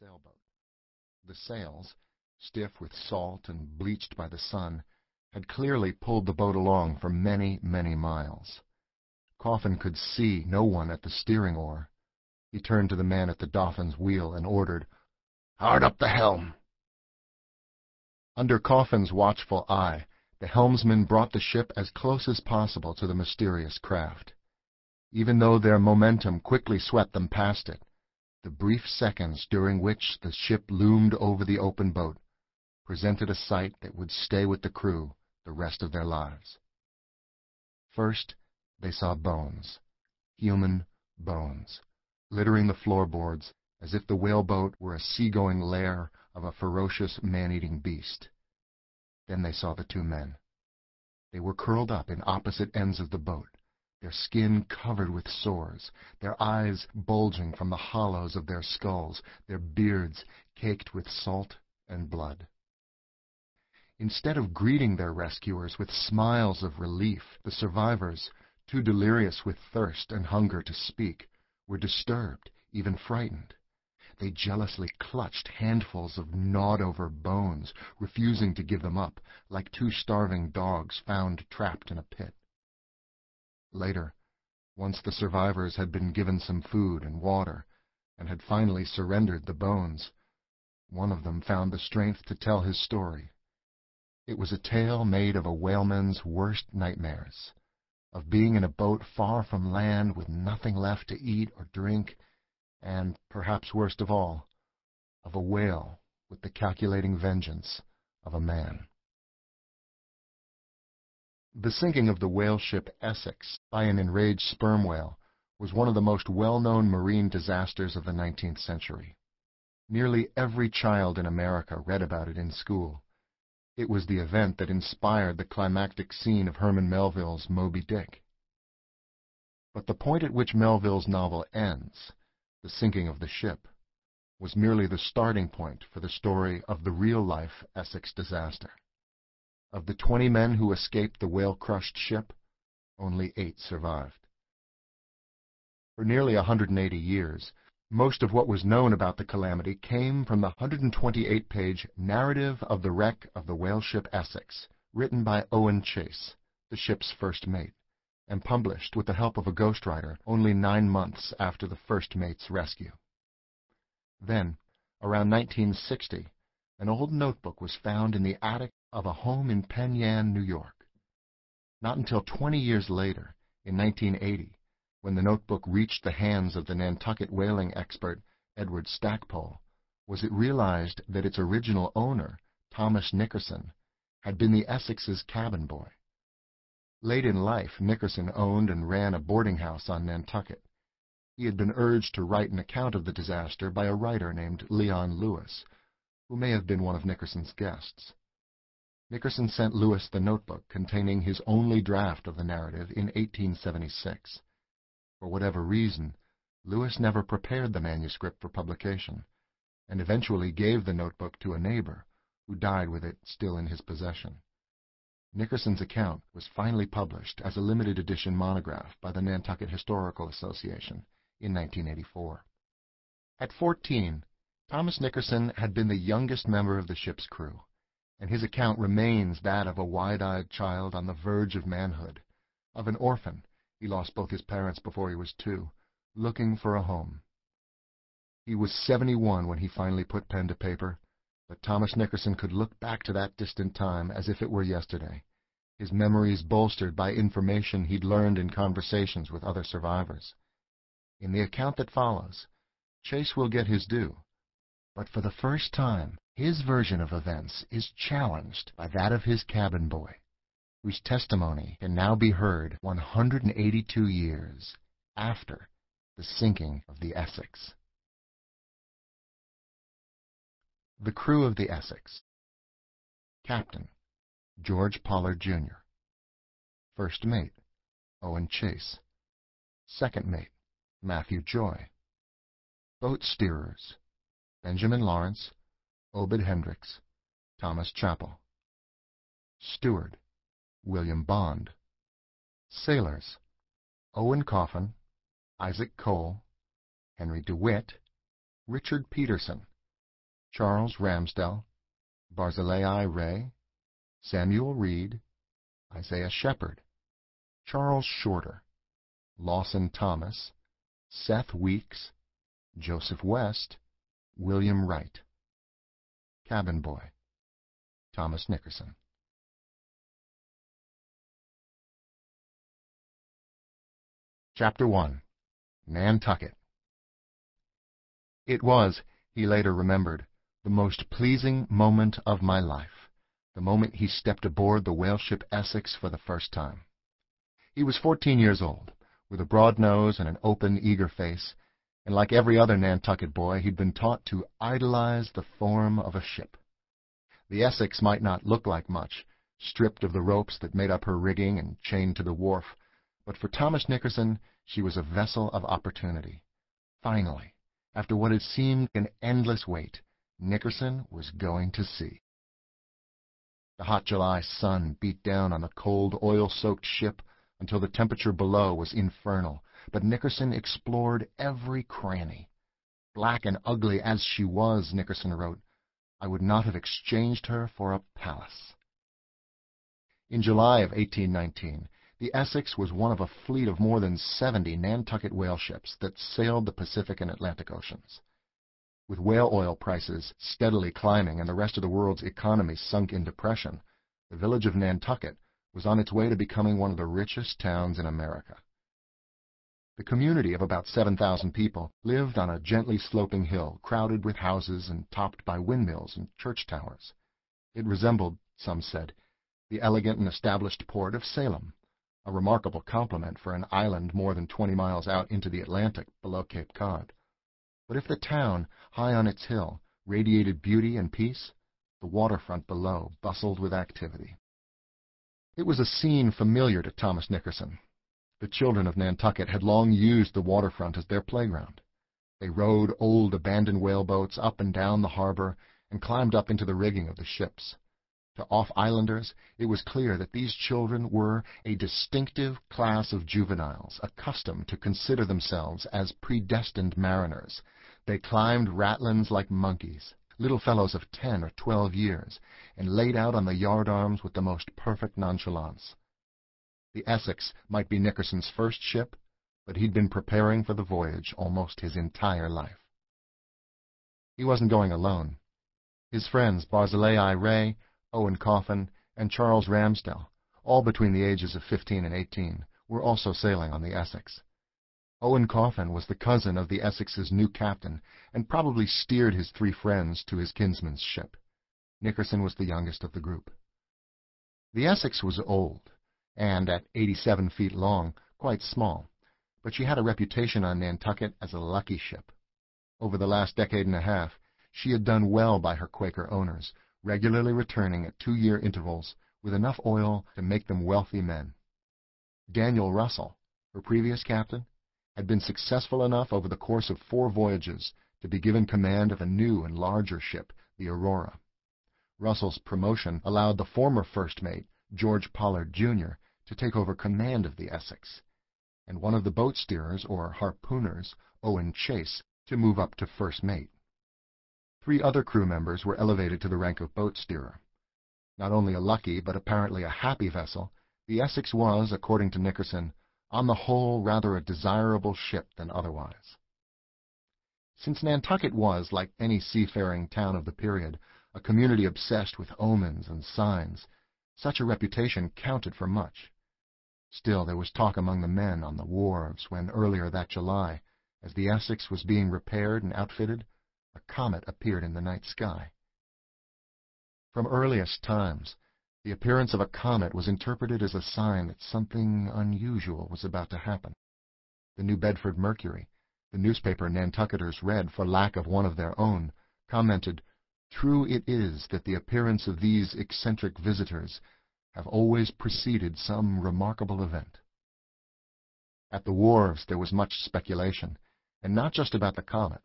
sailboat. The sails, stiff with salt and bleached by the sun, had clearly pulled the boat along for many, many miles. Coffin could see no one at the steering oar. He turned to the man at the Dolphin's wheel and ordered, "Hard up the helm!" Under Coffin's watchful eye, the helmsman brought the ship as close as possible to the mysterious craft. Even though their momentum quickly swept them past it, the brief seconds during which the ship loomed over the open boat presented a sight that would stay with the crew the rest of their lives. First, they saw bones, human bones, littering the floorboards as if the whaleboat were a seagoing lair of a ferocious man-eating beast. Then they saw the two men. They were curled up in opposite ends of the boat, their skin covered with sores, their eyes bulging from the hollows of their skulls, their beards caked with salt and blood. Instead of greeting their rescuers with smiles of relief, the survivors, too delirious with thirst and hunger to speak, were disturbed, even frightened. They jealously clutched handfuls of gnawed-over bones, refusing to give them up, like two starving dogs found trapped in a pit. Later, once the survivors had been given some food and water, and had finally surrendered the bones, one of them found the strength to tell his story it was a tale made of a whaleman's worst nightmares, of being in a boat far from land with nothing left to eat or drink, and, perhaps worst of all, of a whale with the calculating vengeance of a man. The sinking of the whale ship Essex by an enraged sperm whale was one of the most well-known marine disasters of the 19th century. Nearly every child in America read about it in school, it was the event that inspired the climactic scene of Herman Melville's Moby Dick. But the point at which Melville's novel ends, the sinking of the ship, was merely the starting point for the story of the real-life Essex disaster. Of the 20 men who escaped the whale-crushed ship, only eight survived. For nearly 180 years, most of what was known about the calamity came from the 128-page Narrative of the Wreck of the Whale Ship Essex, written by Owen Chase, the ship's first mate, and published with the help of a ghostwriter only nine months after the first mate's rescue. Then, around 1960, an old notebook was found in the attic of a home in Penn Yan, New York. Not until 20 years later, in 1980, when the notebook reached the hands of the Nantucket whaling expert Edward Stackpole, was it realized that its original owner, Thomas Nickerson, had been the Essex's cabin boy. Late in life, Nickerson owned and ran a boarding house on Nantucket. He had been urged to write an account of the disaster by a writer named Leon Lewis, who may have been one of Nickerson's guests. Nickerson sent Lewis the notebook containing his only draft of the narrative in 1876. For whatever reason, Lewis never prepared the manuscript for publication, and eventually gave the notebook to a neighbor, who died with it still in his possession. Nickerson's account was finally published as a limited edition monograph by the Nantucket Historical Association in 1984. At 14, Thomas Nickerson had been the youngest member of the ship's crew, and his account remains that of a wide-eyed child on the verge of manhood, of an orphan he lost both his parents before he was two, looking for a home. He was 71 when he finally put pen to paper, but Thomas Nickerson could look back to that distant time as if it were yesterday, his memories bolstered by information he'd learned in conversations with other survivors. In the account that follows, Chase will get his due, but for the first time, his version of events is challenged by that of his cabin boy whose testimony can now be heard 182 years after the sinking of the Essex. The crew of the Essex Captain George Pollard, Jr. First Mate Owen Chase Second Mate Matthew Joy Boat Steerers Benjamin Lawrence Obed Hendricks Thomas Chappell Steward William Bond. Sailors Owen Coffin, Isaac Cole, Henry DeWitt, Richard Peterson, Charles Ramsdell, Barzillai Ray, Samuel Reed, Isaiah Shepard, Charles Shorter, Lawson Thomas, Seth Weeks, Joseph West, William Wright. Cabin Boy, Thomas Nickerson. Chapter 1 Nantucket It was, he later remembered, the most pleasing moment of my life, the moment he stepped aboard the whaleship Essex for the first time. He was fourteen years old, with a broad nose and an open, eager face, and like every other Nantucket boy, he'd been taught to idolize the form of a ship. The Essex might not look like much, stripped of the ropes that made up her rigging and chained to the wharf, but for Thomas Nickerson she was a vessel of opportunity. Finally, after what had seemed an endless wait, Nickerson was going to sea. The hot July sun beat down on the cold, oil-soaked ship until the temperature below was infernal, but Nickerson explored every cranny. Black and ugly as she was, Nickerson wrote, I would not have exchanged her for a palace. In July of 1819, the Essex was one of a fleet of more than 70 Nantucket whale ships that sailed the Pacific and Atlantic Oceans. With whale oil prices steadily climbing and the rest of the world's economy sunk in depression, the village of Nantucket was on its way to becoming one of the richest towns in America. The community of about 7,000 people lived on a gently sloping hill crowded with houses and topped by windmills and church towers. It resembled, some said, the elegant and established port of Salem, a remarkable compliment for an island more than 20 miles out into the Atlantic below Cape Cod. But if the town, high on its hill, radiated beauty and peace, the waterfront below bustled with activity. It was a scene familiar to Thomas Nickerson. The children of Nantucket had long used the waterfront as their playground. They rowed old abandoned whaleboats up and down the harbor and climbed up into the rigging of the ships. To off-islanders, it was clear that these children were a distinctive class of juveniles, accustomed to consider themselves as predestined mariners. They climbed ratlins like monkeys, little fellows of ten or twelve years, and laid out on the yardarms with the most perfect nonchalance. The Essex might be Nickerson's first ship, but he'd been preparing for the voyage almost his entire life. He wasn't going alone. His friends, Barzillai Ray, Owen Coffin, and Charles Ramsdell, all between the ages of fifteen and eighteen, were also sailing on the Essex. Owen Coffin was the cousin of the Essex's new captain, and probably steered his three friends to his kinsman's ship. Nickerson was the youngest of the group. The Essex was old, and, at 87 feet long, quite small, but she had a reputation on Nantucket as a lucky ship. Over the last decade and a half, she had done well by her Quaker owners, regularly returning at two-year intervals with enough oil to make them wealthy men. Daniel Russell, her previous captain, had been successful enough over the course of four voyages to be given command of a new and larger ship, the Aurora. Russell's promotion allowed the former first mate, George Pollard, Jr., to take over command of the Essex, and one of the boat steerers, or harpooners, Owen Chase, to move up to first mate. Three other crew members were elevated to the rank of boat steerer. Not only a lucky, but apparently a happy vessel, the Essex was, according to Nickerson, on the whole rather a desirable ship than otherwise. Since Nantucket was, like any seafaring town of the period, a community obsessed with omens and signs, such a reputation counted for much. Still, there was talk among the men on the wharves when, earlier that July, as the Essex was being repaired and outfitted, a comet appeared in the night sky. From earliest times, the appearance of a comet was interpreted as a sign that something unusual was about to happen. The New Bedford Mercury, the newspaper Nantucketers read for lack of one of their own, commented, True it is that the appearance of these eccentric visitors have always preceded some remarkable event. At the wharves there was much speculation, and not just about the comet.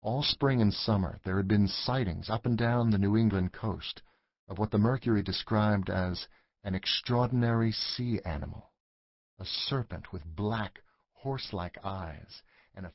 All spring and summer there had been sightings up and down the New England coast of what the Mercury described as an extraordinary sea animal, a serpent with black, horse-like eyes and a